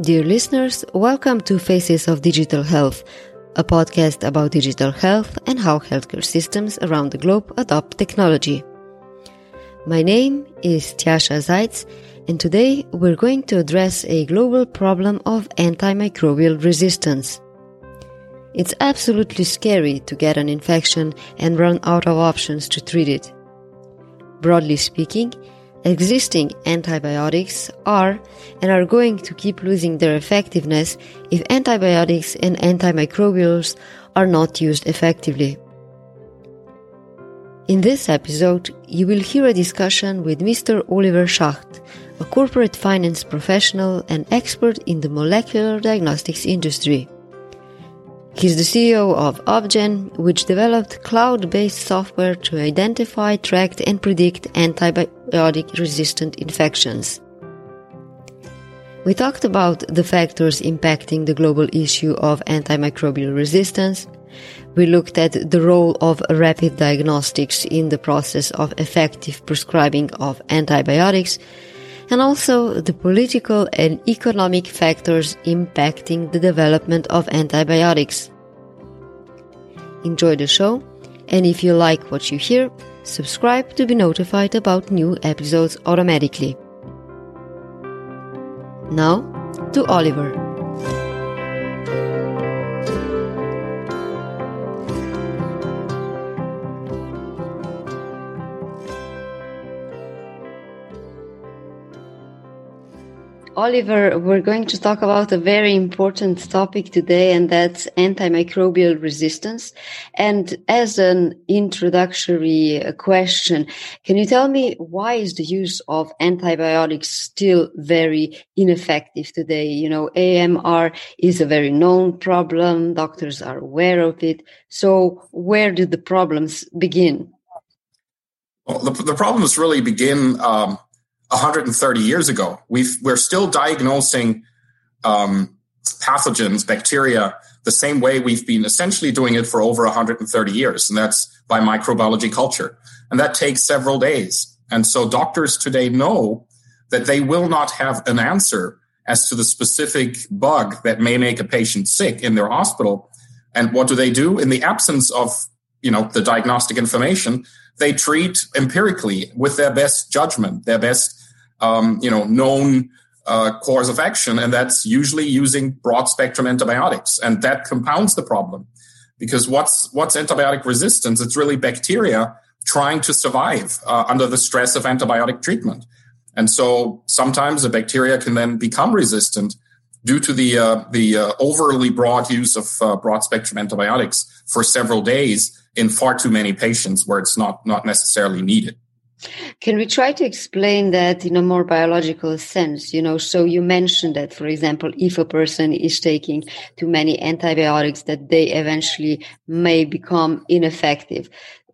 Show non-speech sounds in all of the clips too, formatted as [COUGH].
Dear listeners, welcome to Faces of Digital Health, a podcast about digital health and how healthcare systems around the globe adopt technology. My name is Tjasa Zajc, and today we're going to address a global problem of antimicrobial resistance. It's absolutely scary to get an infection and run out of options to treat it. Broadly speaking, Existing antibiotics are and are going to keep losing their effectiveness if antibiotics and antimicrobials are not used effectively. In this episode, you will hear a discussion with Mr. Oliver Schacht, a corporate finance professional and expert in the molecular diagnostics industry. He's the CEO of Opgen, which developed cloud-based software to identify, track, and predict antibiotic-resistant infections. We talked about the factors impacting the global issue of antimicrobial resistance. We looked at the role of rapid diagnostics in the process of effective prescribing of antibiotics and also the political and economic factors impacting the development of antibiotics. Enjoy the show, and if you like what you hear, subscribe to be notified about new episodes automatically. Now, to Oliver. Oliver, we're going to talk about a very important topic today, and that's antimicrobial resistance. And as an introductory question, can you tell me why is the use of antibiotics still very ineffective today? You know, AMR is a very known problem. Doctors are aware of it. So where did the problems begin? Well, the, the problems really begin um, 130 years ago. We've, we're still diagnosing um, pathogens, bacteria, the same way we've been essentially doing it for over 130 years, and that's by microbiology culture. And that takes several days. And so doctors today know that they will not have an answer as to the specific bug that may make a patient sick in their hospital. And what do they do? In the absence of, you know, the diagnostic information, they treat empirically with their best judgment, their best, um, you know, known uh, course of action, and that's usually using broad spectrum antibiotics, and that compounds the problem because what's what's antibiotic resistance? It's really bacteria trying to survive uh, under the stress of antibiotic treatment, and so sometimes the bacteria can then become resistant due to the uh, the uh, overly broad use of uh, broad spectrum antibiotics for several days in far too many patients where it's not not necessarily needed. Can we try to explain that in a more biological sense? You know, so you mentioned that, for example, if a person is taking too many antibiotics, that they eventually may become ineffective.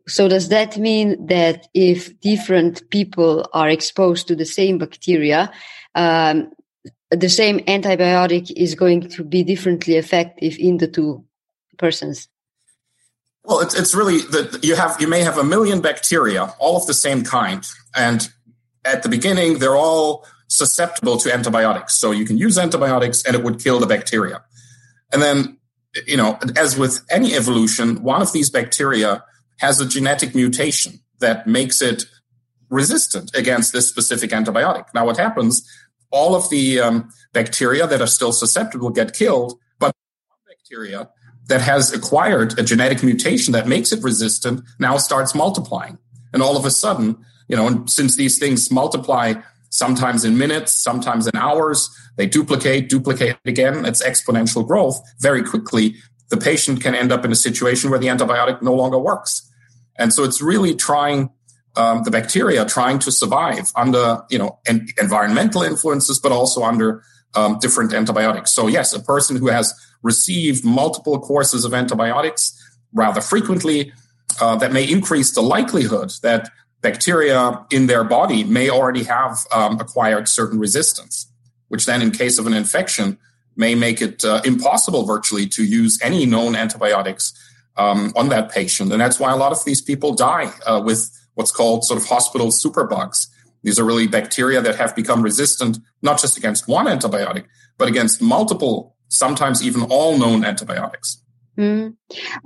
So does that mean that if different people are exposed to the same bacteria, um, the same antibiotic is going to be differently effective in the two persons? Well, it's, it's really that you have you may have a million bacteria, all of the same kind, and at the beginning they're all susceptible to antibiotics. So you can use antibiotics and it would kill the bacteria. And then, you know, as with any evolution, one of these bacteria has a genetic mutation that makes it resistant against this specific antibiotic. Now, what happens? All of the um, bacteria that are still susceptible get killed, but bacteria that has acquired a genetic mutation that makes it resistant now starts multiplying. And all of a sudden, you know, since these things multiply sometimes in minutes, sometimes in hours, they duplicate, duplicate again, it's exponential growth. Very quickly, the patient can end up in a situation where the antibiotic no longer works. And so it's really trying um, the bacteria trying to survive under you know en- environmental influences, but also under um, different antibiotics. So yes, a person who has received multiple courses of antibiotics rather frequently, uh, that may increase the likelihood that bacteria in their body may already have um, acquired certain resistance, which then, in case of an infection, may make it uh, impossible virtually to use any known antibiotics um, on that patient. And that's why a lot of these people die uh, with what's called sort of hospital superbugs. These are really bacteria that have become resistant, not just against one antibiotic, but against multiple, sometimes even all known antibiotics. Mm.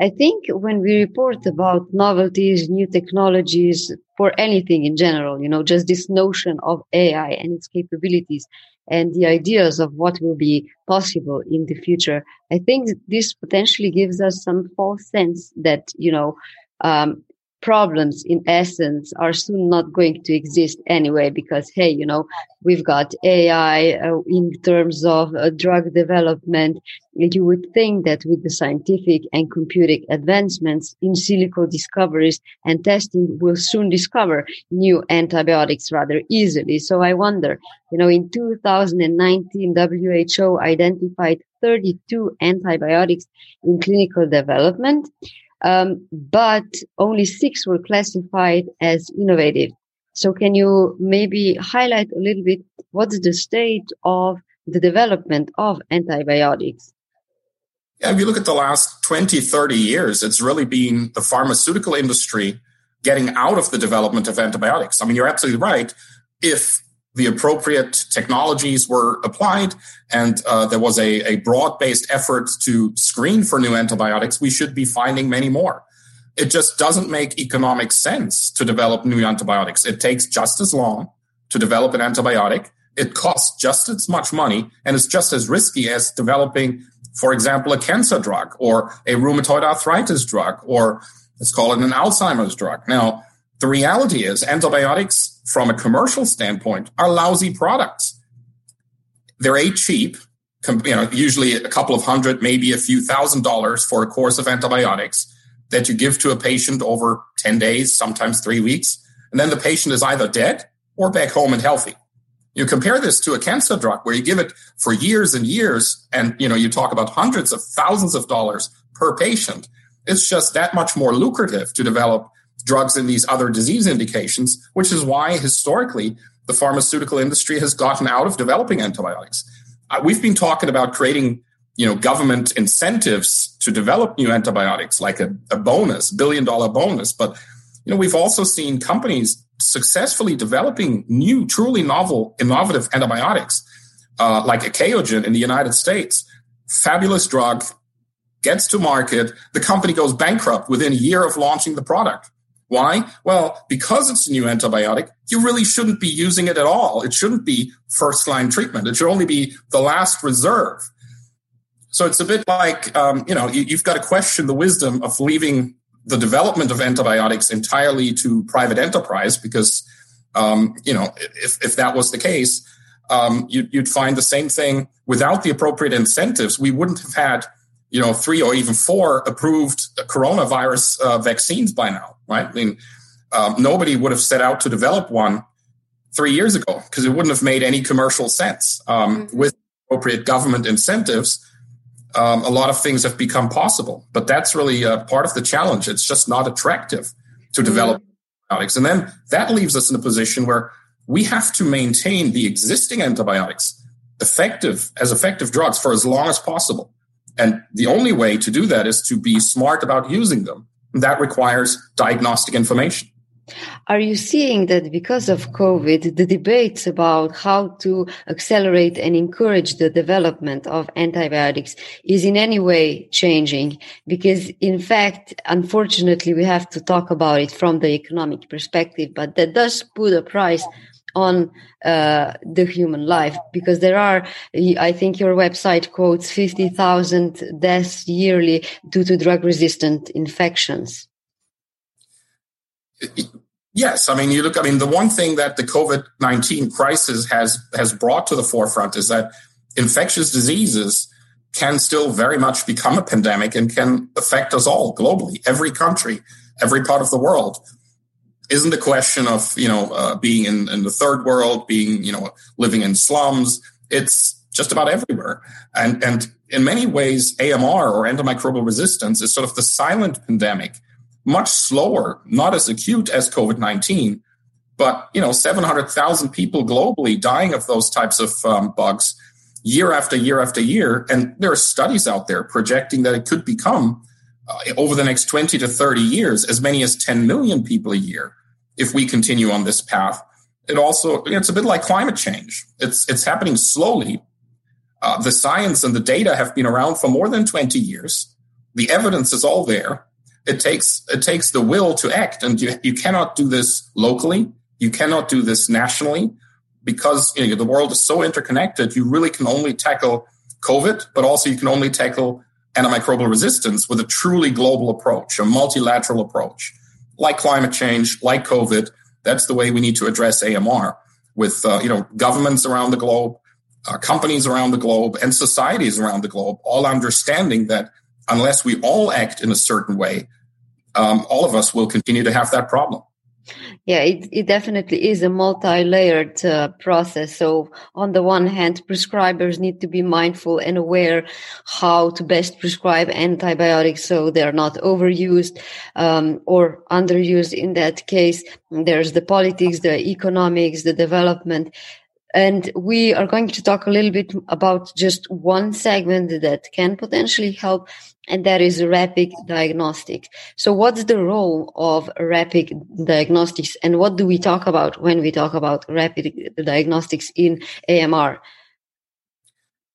I think when we report about novelties, new technologies for anything in general, you know, just this notion of AI and its capabilities and the ideas of what will be possible in the future, I think this potentially gives us some false sense that, you know, um, problems in essence are soon not going to exist anyway because hey you know we've got ai uh, in terms of uh, drug development. You would think that with the scientific and computing advancements in silico discoveries and testing we'll soon discover new antibiotics rather easily. So i wonder you know in 2019 WHO identified 32 antibiotics in clinical development um, but only six were classified as innovative. So can you maybe highlight a little bit what's the state of the development of antibiotics? Yeah, if you look at the last 20, 30 years, it's really been the pharmaceutical industry getting out of the development of antibiotics. I mean, you're absolutely right. If the appropriate technologies were applied and uh, there was a, a broad based effort to screen for new antibiotics, we should be finding many more. It just doesn't make economic sense to develop new antibiotics. It takes just as long to develop an antibiotic. It costs just as much money and it's just as risky as developing, for example, a cancer drug or a rheumatoid arthritis drug or let's call it an Alzheimer's drug. Now, the reality is antibiotics from a commercial standpoint are lousy products. They're a cheap, you know, usually a couple of hundred, maybe a few thousand dollars for a course of antibiotics that you give to a patient over 10 days, sometimes three weeks. And then the patient is either dead or back home and healthy. You compare this to a cancer drug where you give it for years and years and, you know, you talk about hundreds of thousands of dollars per patient. It's just that much more lucrative to develop drugs in these other disease indications, which is why historically the pharmaceutical industry has gotten out of developing antibiotics. Uh, we've been talking about creating you know government incentives to develop new antibiotics like a, a bonus billion dollar bonus. But you know we've also seen companies successfully developing new truly novel innovative antibiotics uh, like Achaogen in the united states. Fabulous drug gets to market. The company goes bankrupt within a year of launching the product why? Well, because it's a new antibiotic, you really shouldn't be using it at all. It shouldn't be first line treatment. It should only be the last reserve. So it's a bit like, um, you know, you, you've got to question the wisdom of leaving the development of antibiotics entirely to private enterprise because, um, you know, if, if that was the case, um, you, you'd find the same thing without the appropriate incentives. We wouldn't have had you know, three or even four approved coronavirus uh, vaccines by now, right? I mean, um, nobody would have set out to develop one three years ago because it wouldn't have made any commercial sense. Um, mm-hmm. With appropriate government incentives, um, a lot of things have become possible. But that's really uh, part of the challenge. It's just not attractive to mm-hmm. develop antibiotics. And then that leaves us in a position where we have to maintain the existing antibiotics effective as effective drugs for as long as possible. And the only way to do that is to be smart about using them. That requires diagnostic information. Are you seeing that because of COVID, the debates about how to accelerate and encourage the development of antibiotics is in any way changing? Because in fact, unfortunately, we have to talk about it from the economic perspective, but that does put a price on uh, the human life because there are i think your website quotes 50,000 deaths yearly due to drug resistant infections. [COUGHS] Yes i mean you look i mean the one thing that the covid-19 crisis has has brought to the forefront is that infectious diseases can still very much become a pandemic and can affect us all globally every country every part of the world isn't a question of you know uh, being in, in the third world, being you know living in slums. It's just about everywhere, and and in many ways, AMR or antimicrobial resistance is sort of the silent pandemic, much slower, not as acute as COVID nineteen, but you know, seven hundred thousand people globally dying of those types of um, bugs year after year after year, and there are studies out there projecting that it could become uh, over the next 20 to 30 years, as many as 10 million people a year, if we continue on this path. It also, it's a bit like climate change. It's, it's happening slowly. Uh, the science and the data have been around for more than 20 years. The evidence is all there. It takes it takes the will to act, and you you cannot do this locally. You cannot do this nationally because you know, the world is so interconnected. You really can only tackle COVID, but also you can only tackle antimicrobial resistance with a truly global approach, a multilateral approach, like climate change, like COVID. That's the way we need to address AMR with uh, you know governments around the globe, uh, companies around the globe, and societies around the globe, all understanding that unless we all act in a certain way, um, all of us will continue to have that problem. Yeah, it, it definitely is a multi-layered uh, process. So on the one hand, prescribers need to be mindful and aware how to best prescribe antibiotics so they're not overused um, or underused in that case. There's the politics, the economics, the development. And we are going to talk a little bit about just one segment that can potentially help, and that is rapid diagnostics. So what's the role of rapid diagnostics and what do we talk about when we talk about rapid diagnostics in AMR?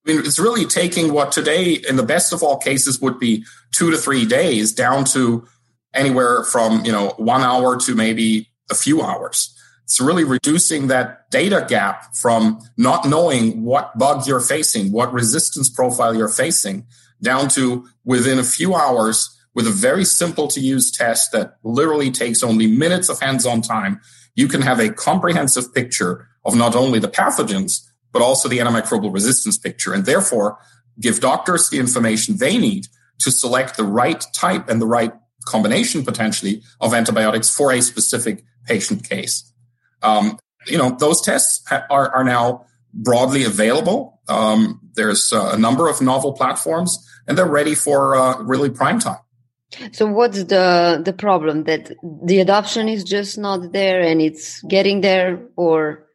I mean, it's really taking what today, in the best of all cases, would be two to three days down to anywhere from, you know, one hour to maybe a few hours. It's really reducing that data gap from not knowing what bug you're facing, what resistance profile you're facing, down to within a few hours with a very simple to use test that literally takes only minutes of hands on time. You can have a comprehensive picture of not only the pathogens, but also the antimicrobial resistance picture, and therefore give doctors the information they need to select the right type and the right combination potentially of antibiotics for a specific patient case. Um, you know, those tests are, are now broadly available. Um, there's uh, a number of novel platforms, and they're ready for uh, really prime time. So, what's the the problem? That the adoption is just not there, and it's getting there, or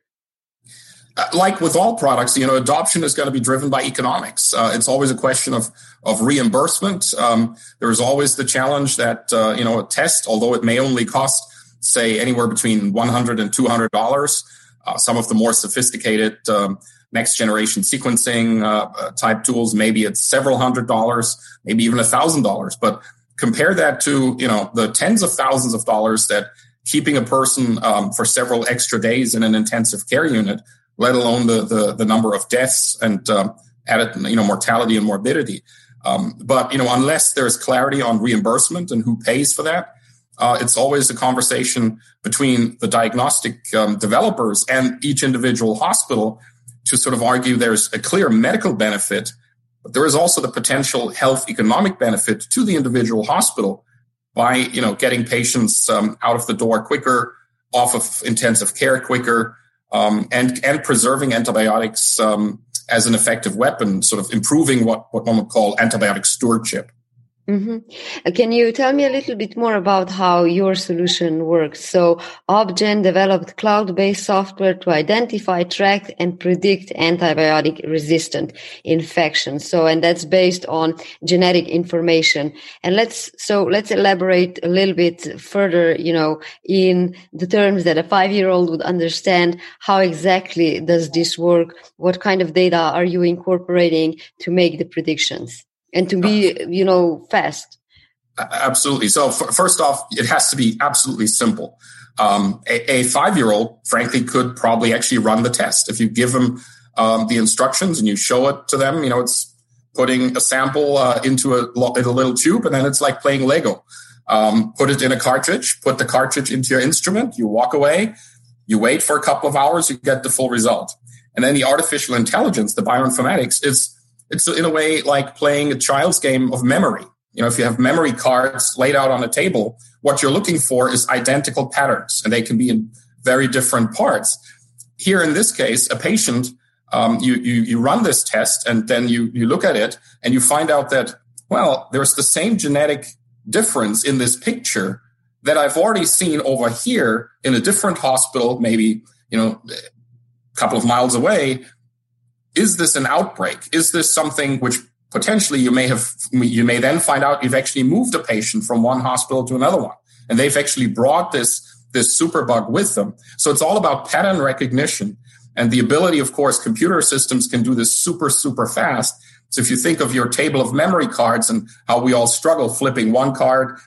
uh, like with all products, you know, adoption is going to be driven by economics. Uh, it's always a question of of reimbursement. Um, there's always the challenge that uh, you know a test, although it may only cost say anywhere between 100 and 200 dollars. Uh, some of the more sophisticated um, next generation sequencing uh, uh, type tools, maybe it's several hundred dollars, maybe even a thousand dollars. But compare that to you know the tens of thousands of dollars that keeping a person um, for several extra days in an intensive care unit, let alone the the, the number of deaths and um, added you know mortality and morbidity. Um, but you know unless there's clarity on reimbursement and who pays for that, uh, it's always a conversation between the diagnostic um, developers and each individual hospital to sort of argue there's a clear medical benefit, but there is also the potential health economic benefit to the individual hospital by you know getting patients um, out of the door quicker, off of intensive care quicker, um, and and preserving antibiotics um, as an effective weapon, sort of improving what what one would call antibiotic stewardship. Mm-hmm. Uh, can you tell me a little bit more about how your solution works? So, OpGen developed cloud-based software to identify, track, and predict antibiotic-resistant infections. So, and that's based on genetic information. And let's so let's elaborate a little bit further. You know, in the terms that a five-year-old would understand. How exactly does this work? What kind of data are you incorporating to make the predictions? And to be, you know, fast. Absolutely. So f- first off, it has to be absolutely simple. Um, a, a five-year-old, frankly, could probably actually run the test if you give them um, the instructions and you show it to them. You know, it's putting a sample uh, into a, in a little tube, and then it's like playing Lego. Um, put it in a cartridge, put the cartridge into your instrument, you walk away, you wait for a couple of hours, you get the full result. And then the artificial intelligence, the bioinformatics, is it's in a way like playing a child's game of memory. You know, if you have memory cards laid out on a table, what you're looking for is identical patterns, and they can be in very different parts. Here in this case, a patient, um, you, you, you run this test, and then you you look at it, and you find out that well, there's the same genetic difference in this picture that I've already seen over here in a different hospital, maybe you know, a couple of miles away, is this an outbreak? Is this something which potentially you may have, you may then find out you've actually moved a patient from one hospital to another one and they've actually brought this, this superbug with them. So it's all about pattern recognition And the ability, of course, computer systems can do this super, super fast. So if you think of your table of memory cards and how we all struggle flipping one card,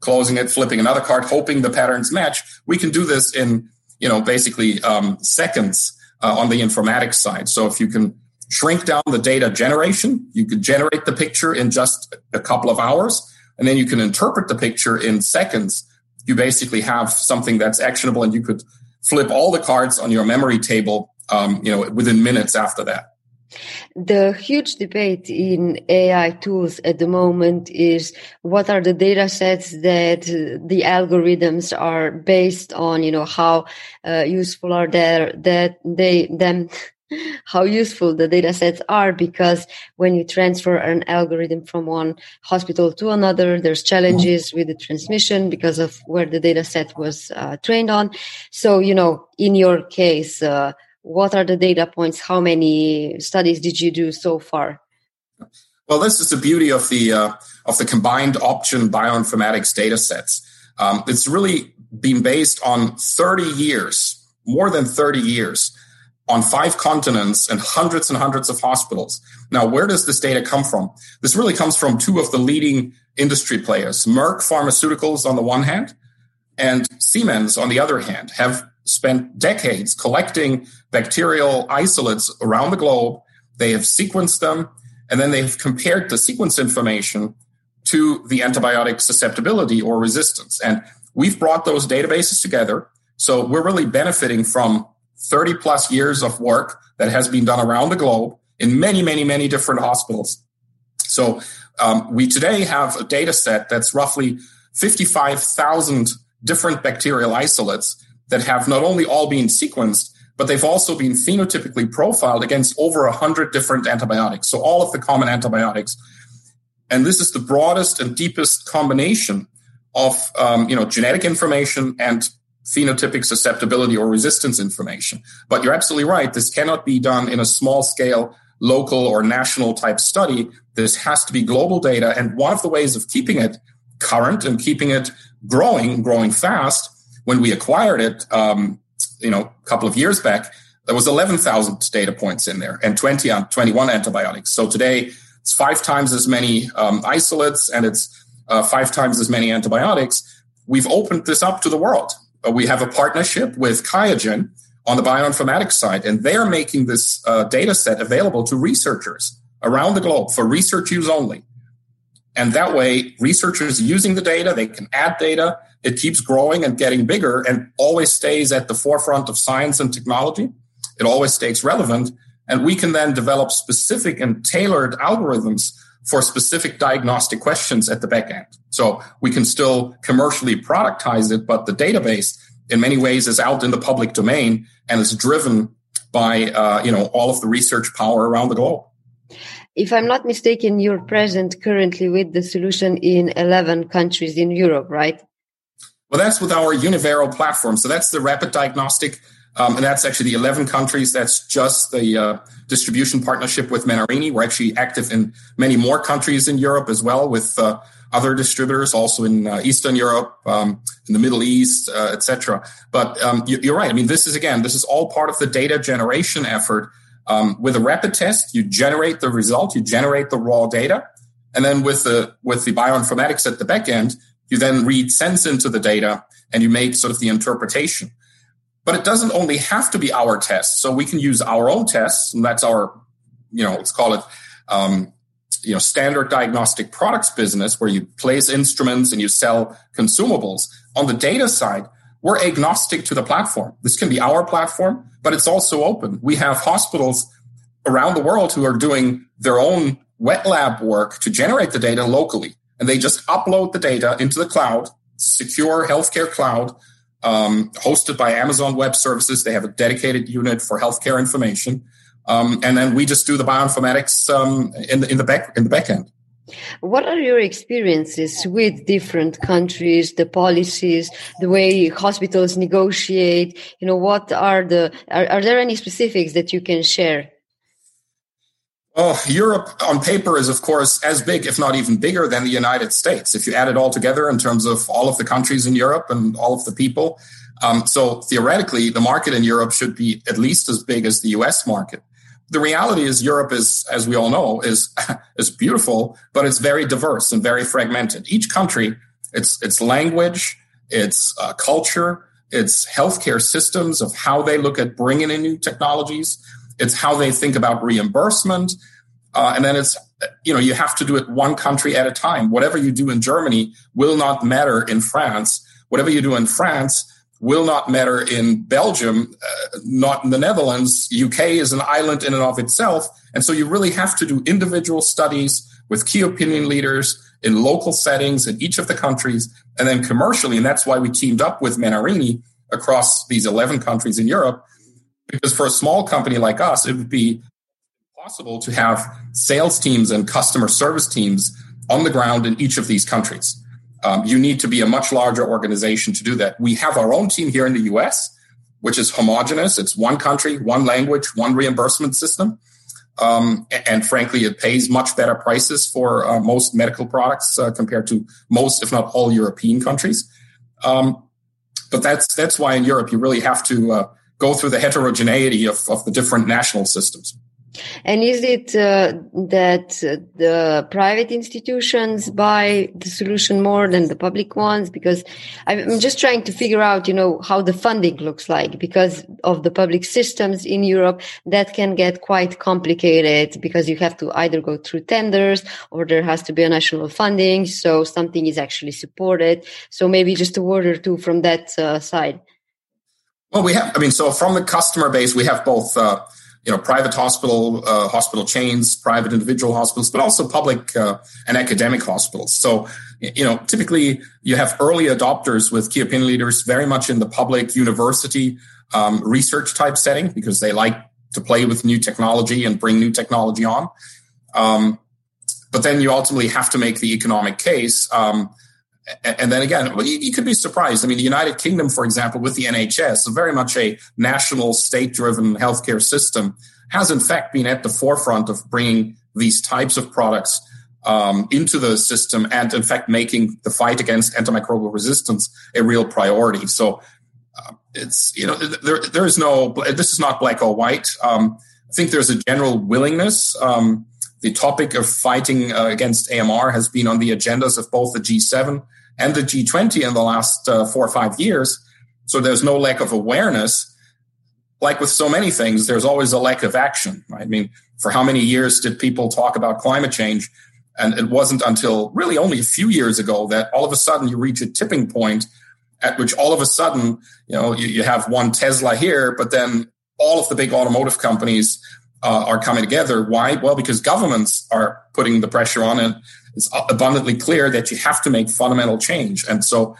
closing it, flipping another card, hoping the patterns match, we can do this in, you know, basically um, seconds uh, on the informatics side. So if you can shrink down the data generation, you could generate the picture in just a couple of hours, and then you can interpret the picture in seconds. You basically have something that's actionable, and you could flip all the cards on your memory table, um, you know, within minutes after that. The huge debate in AI tools at the moment is what are the data sets that the algorithms are based on, you know, how uh, useful are there that they them [LAUGHS] how useful the data sets are because when you transfer an algorithm from one hospital to another, there's challenges with the transmission because of where the data set was uh, trained on. So, you know, in your case, uh, what are the data points? How many studies did you do so far? Well, this is the beauty of the uh, of the combined option bioinformatics data sets. Um, it's really been based on 30 years, more than 30 years, on five continents and hundreds and hundreds of hospitals. Now, where does this data come from? This really comes from two of the leading industry players, Merck Pharmaceuticals on the one hand, and Siemens on the other hand, have spent decades collecting bacterial isolates around the globe. They have sequenced them and then they've compared the sequence information to the antibiotic susceptibility or resistance. And we've brought those databases together. So we're really benefiting from 30 plus years of work that has been done around the globe in many, many, many different hospitals. So um, we today have a data set that's roughly 55,000 different bacterial isolates that have not only all been sequenced, but they've also been phenotypically profiled against over 100 different antibiotics. So all of the common antibiotics. And this is the broadest and deepest combination of um, you know genetic information and phenotypic susceptibility or resistance information. But you're absolutely right. This cannot be done in a small scale, local or national type study. This has to be global data. And one of the ways of keeping it current and keeping it growing, growing fast when we acquired it, um, you know, a couple of years back, there was 11,000 data points in there and 20 on 21 antibiotics. So today it's five times as many um, isolates and it's uh, five times as many antibiotics. We've opened this up to the world. Uh, we have a partnership with QIAGEN on the bioinformatics side, and they're making this uh, data set available to researchers around the globe for research use only. And that way, researchers using the data, they can add data. It keeps growing and getting bigger and always stays at the forefront of science and technology. It always stays relevant. And we can then develop specific and tailored algorithms for specific diagnostic questions at the back end. So we can still commercially productize it, but the database in many ways is out in the public domain and is driven by, uh, you know, all of the research power around the globe. If I'm not mistaken, you're present currently with the solution in 11 countries in Europe, right? Well, that's with our Unyvero platform. So that's the rapid diagnostic, um, and that's actually the 11 countries. That's just the uh, distribution partnership with Menarini. We're actually active in many more countries in Europe as well with uh, other distributors, also in uh, Eastern Europe, um, in the Middle East, uh, etc. But um, you, are right. I mean, this is again, this is all part of the data generation effort um, with a rapid test, you generate the result, you generate the raw data, and then with the with the bioinformatics at the back end, you then read sense into the data and you make sort of the interpretation. But it doesn't only have to be our test. So we can use our own tests, and that's our, you know, let's call it, um, you know, standard diagnostic products business where you place instruments and you sell consumables. On the data side, we're agnostic to the platform. This can be our platform, but it's also open. We have hospitals around the world who are doing their own wet lab work to generate the data locally. And they just upload the data into the cloud, secure healthcare cloud, um, hosted by Amazon Web Services. They have a dedicated unit for healthcare information. Um, and then we just do the bioinformatics um, in, the, in the back in the back end. What are your experiences with different countries, the policies, the way hospitals negotiate? You know, what are the, are, are there any specifics that you can share? Oh, Europe on paper is, of course, as big, if not even bigger, than the United States. If you add it all together in terms of all of the countries in Europe and all of the people, Um, so theoretically, the market in Europe should be at least as big as the US market. The reality is Europe is, as we all know, is, [LAUGHS] is beautiful, but it's very diverse and very fragmented. Each country, its, its language, its uh, culture, its healthcare systems of how they look at bringing in new technologies. It's how they think about reimbursement. Uh, and then it's, you know, you have to do it one country at a time. Whatever you do in Germany will not matter in France. Whatever you do in France will not matter in Belgium, uh, not in the Netherlands. UK is an island in and of itself. And so you really have to do individual studies with key opinion leaders in local settings in each of the countries and then commercially. And that's why we teamed up with Menarini across these 11 countries in Europe. Because for a small company like us, it would be possible to have sales teams and customer service teams on the ground in each of these countries. Um, you need to be a much larger organization to do that. We have our own team here in the US, which is homogenous. It's one country, one language, one reimbursement system. Um, and frankly, it pays much better prices for uh, most medical products uh, compared to most, if not all, European countries. Um, but that's that's why in Europe you really have to uh, go through the heterogeneity of, of the different national systems. And is it uh, that the private institutions buy the solution more than the public ones? Because I'm just trying to figure out, you know, how the funding looks like because of the public systems in Europe that can get quite complicated because you have to either go through tenders or there has to be a national funding. So something is actually supported. So maybe just a word or two from that uh, side. Well, we have, I mean, so from the customer base, we have both, uh, you know, private hospital, uh, hospital chains, private individual hospitals, but also public uh, and academic hospitals. So, you know, typically you have early adopters with key opinion leaders very much in the public university um, research type setting because they like to play with new technology and bring new technology on. Um, but then you ultimately have to make the economic case. Um, and then again, you could be surprised. I mean, the United Kingdom, for example, with the NHS, very much a national state driven healthcare system, has in fact been at the forefront of bringing these types of products um, into the system and, in fact, making the fight against antimicrobial resistance a real priority. So uh, it's, you know, there, there is no, this is not black or white. Um, I think there's a general willingness. Um, the topic of fighting uh, against AMR has been on the agendas of both the G7 and the G20 in the last uh, four or five years. So there's no lack of awareness. Like with so many things, there's always a lack of action. Right? I mean, for how many years did people talk about climate change? And it wasn't until really only a few years ago that all of a sudden you reach a tipping point at which all of a sudden, you know, you, you have one Tesla here, but then all of the big automotive companies uh, are coming together. Why? Well, because governments are putting the pressure on it. It's abundantly clear that you have to make fundamental change. And so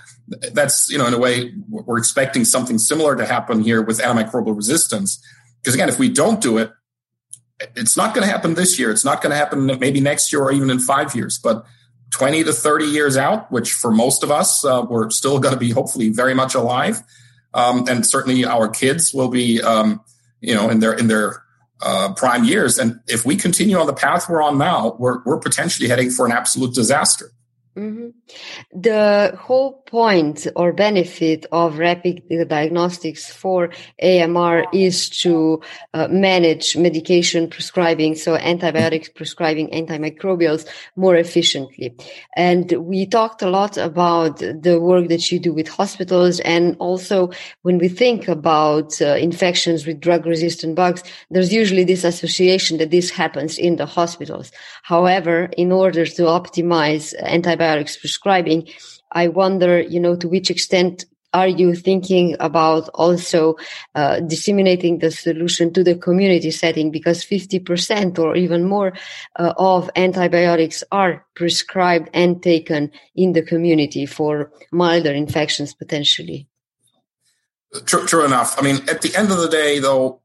that's, you know, in a way, we're expecting something similar to happen here with antimicrobial resistance. Because again, if we don't do it, it's not going to happen this year. It's not going to happen maybe next year or even in five years. But 20 to 30 years out, which for most of us, uh, we're still going to be hopefully very much alive. Um, and certainly our kids will be, um, you know, in their, in their uh, prime years. And if we continue on the path we're on now, we're, we're potentially heading for an absolute disaster. Mm-hmm. The whole point or benefit of rapid diagnostics for AMR is to uh, manage medication prescribing, so antibiotics prescribing antimicrobials more efficiently. And we talked a lot about the work that you do with hospitals. And also when we think about uh, infections with drug resistant bugs, there's usually this association that this happens in the hospitals. However, in order to optimize antibiotics prescribing, I wonder, you know, to which extent are you thinking about also uh, disseminating the solution to the community setting? Because 50% or even more uh, of antibiotics are prescribed and taken in the community for milder infections potentially. True, true enough. I mean at the end of the day though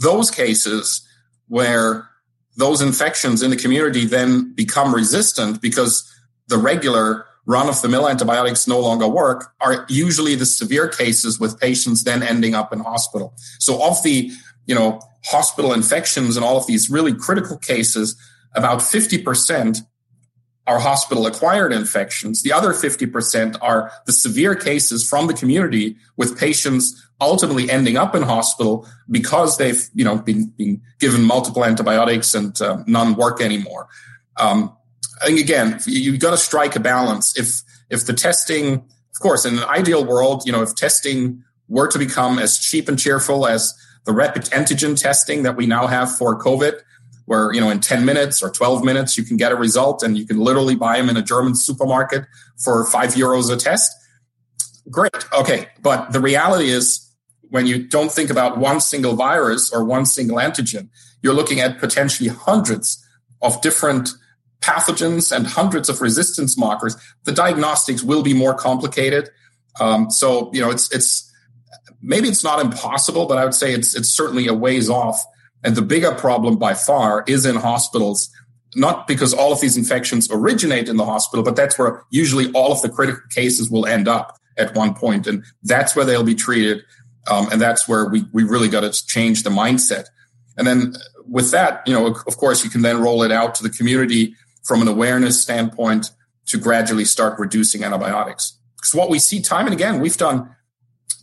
those cases where those infections in the community then become resistant because the regular run of the mill antibiotics no longer work are usually the severe cases with patients then ending up in hospital. So of the, you know, hospital infections and all of these really critical cases, about 50% are hospital acquired infections. The other 50% are the severe cases from the community with patients ultimately ending up in hospital because they've, you know, been, been given multiple antibiotics and uh, none work anymore. Um, I think again, you've got to strike a balance. If, if the testing, of course, in an ideal world, you know, if testing were to become as cheap and cheerful as the rapid antigen testing that we now have for COVID, where you know in 10 minutes or 12 minutes you can get a result and you can literally buy them in a german supermarket for five euros a test great. Okay. But the reality is when you don't think about one single virus or one single antigen you're looking at potentially hundreds of different pathogens and hundreds of resistance markers. The diagnostics will be more complicated. Um, so you know it's it's maybe it's not impossible but i would say it's it's certainly a ways off. And the bigger problem by far is in hospitals, not because all of these infections originate in the hospital, but that's where usually all of the critical cases will end up at one point, And that's where they'll be treated. Um, and that's where we, we really got to change the mindset. And then with that, you know, of course, you can then roll it out to the community from an awareness standpoint to gradually start reducing antibiotics. Because what we see time and again, we've done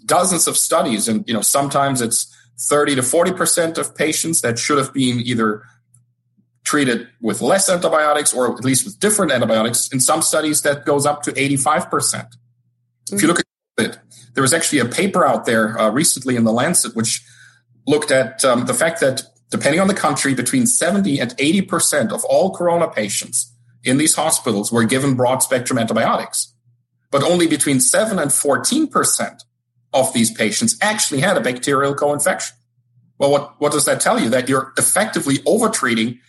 dozens of studies and, you know, sometimes it's 30 to 40% of patients that should have been either treated with less antibiotics or at least with different antibiotics. In some studies, that goes up to 85%. Percent If you look at it, there was actually a paper out there uh, recently in the Lancet which looked at um, the fact that depending on the country, between 70 and 80% of all corona patients in these hospitals were given broad spectrum antibiotics. But only between 7 and 14% of these patients actually had a bacterial co-infection. Well, what, what does that tell you? That you're effectively overtreating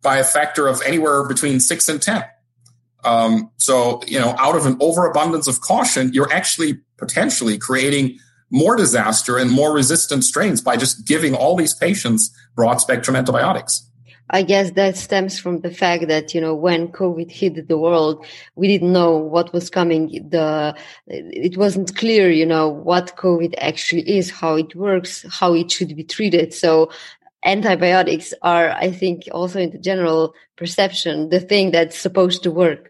by a factor of anywhere between six and 10. Um, so, you know, out of an overabundance of caution, you're actually potentially creating more disaster and more resistant strains by just giving all these patients broad spectrum antibiotics. I guess that stems from the fact that, you know, when COVID hit the world, we didn't know what was coming. The, it wasn't clear, you know, what COVID actually is, how it works, how it should be treated. So antibiotics are, I think, also in the general perception, the thing that's supposed to work.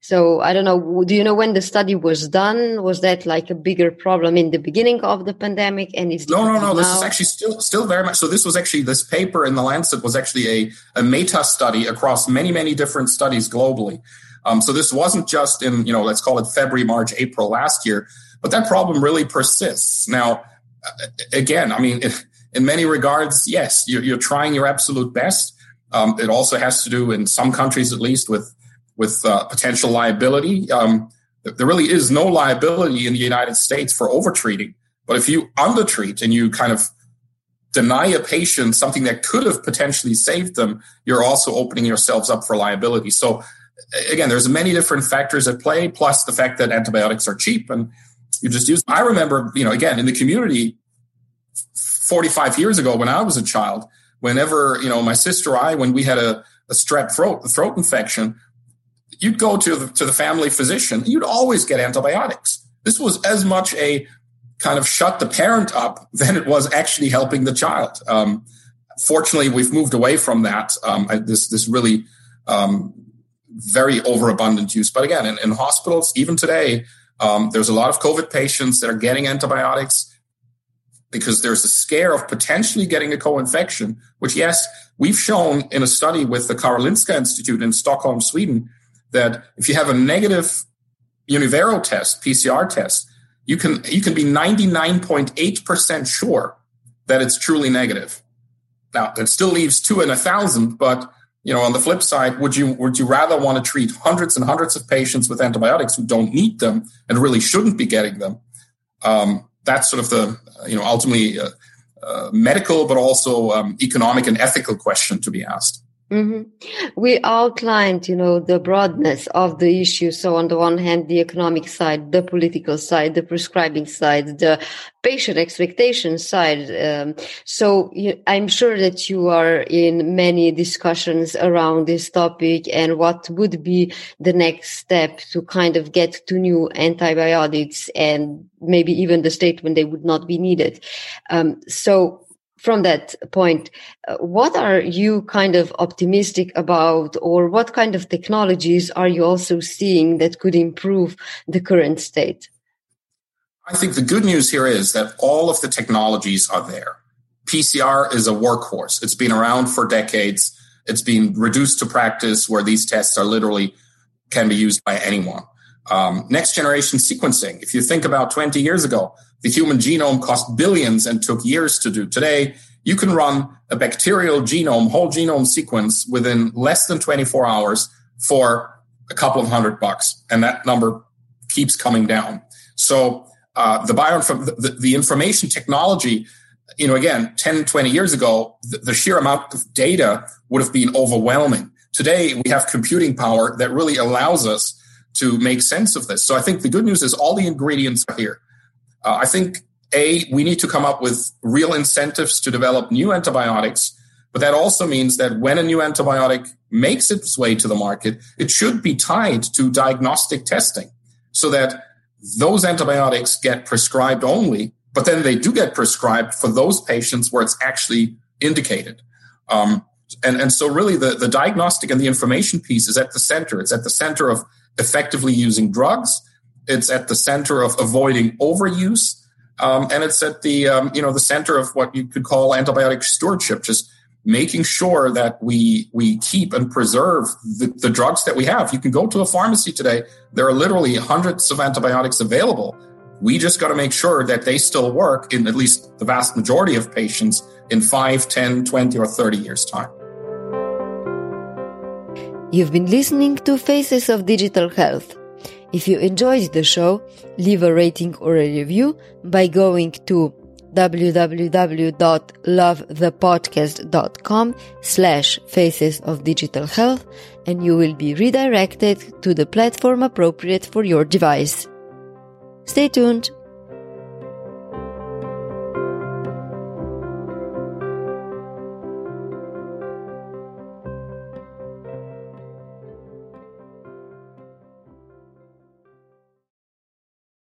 So I don't know. Do you know when the study was done? Was that like a bigger problem in the beginning of the pandemic? And it's no, no, no. Now? This is actually still still very much. So this was actually this paper in the Lancet was actually a a meta study across many many different studies globally. Um, so this wasn't just in you know let's call it February, March, April last year, but that problem really persists. Now, again, I mean, [LAUGHS] in many regards, yes, you're, you're trying your absolute best. Um, it also has to do in some countries at least with with uh, potential liability. Um, there really is no liability in the United States for overtreating. But if you undertreat and you kind of deny a patient something that could have potentially saved them, you're also opening yourselves up for liability. So again, there's many different factors at play, plus the fact that antibiotics are cheap and you just use. I remember, you know, again in the community, 45 years ago when I was a child, whenever you know my sister or I, when we had a, a strep throat, throat infection, you'd go to the, to the family physician, you'd always get antibiotics. This was as much a kind of shut the parent up [LAUGHS] than it was actually helping the child. Um, fortunately, we've moved away from that. Um, I, this this really um, very overabundant use. But again, in, in hospitals, even today, um, there's a lot of COVID patients that are getting antibiotics because there's a scare of potentially getting a co-infection. Which, yes, we've shown in a study with the Karolinska Institute in Stockholm, Sweden, that if you have a negative Unyvero test, PCR test, you can you can be 99.8% sure that it's truly negative. Now, it still leaves two in a thousand, but you know, on the flip side, would you would you rather want to treat hundreds and hundreds of patients with antibiotics who don't need them and really shouldn't be getting them? Um, that's sort of the you know ultimately uh, uh, medical, but also um, economic and ethical question to be asked. Mm-hmm. We outlined, you know, the broadness of the issue. So on the one hand, the economic side, the political side, the prescribing side, the patient expectation side. Um, so I'm sure that you are in many discussions around this topic and what would be the next step to kind of get to new antibiotics and maybe even the statement they would not be needed. Um, so from that point, uh, what are you kind of optimistic about, or what kind of technologies are you also seeing that could improve the current state? I think the good news here is that all of the technologies are there. PCR is a workhorse. It's been around for decades. It's been reduced to practice where these tests are literally can be used by anyone. Um, next generation sequencing. If you think about 20 years ago, the human genome cost billions and took years to do. Today, you can run a bacterial genome, whole genome sequence within less than 24 hours for a couple of hundred bucks. And that number keeps coming down. So, uh, the bioinform, the, the, information technology, you know, again, 10, 20 years ago, the, the sheer amount of data would have been overwhelming. Today, we have computing power that really allows us to make sense of this. So I think the good news is all the ingredients are here. Uh, I think a we need to come up with real incentives to develop new antibiotics, but that also means that when a new antibiotic makes its way to the market, it should be tied to diagnostic testing so that those antibiotics get prescribed only, but then they do get prescribed for those patients where it's actually indicated. Um, and, and so really the, the diagnostic and the information piece is at the center. It's at the center of effectively using drugs. It's at the center of avoiding overuse. Um, and it's at the, um, you know, the center of what you could call antibiotic stewardship, just making sure that we, we keep and preserve the, the drugs that we have. You can go to a pharmacy today. There are literally hundreds of antibiotics available. We just got to make sure that they still work in at least the vast majority of patients in 5, 10, 20, or 30 years' time. You've been listening to Faces of Digital Health. If you enjoyed the show, leave a rating or a review by going to www.lovethepodcast.com slash faces of digital health and you will be redirected to the platform appropriate for your device. Stay tuned.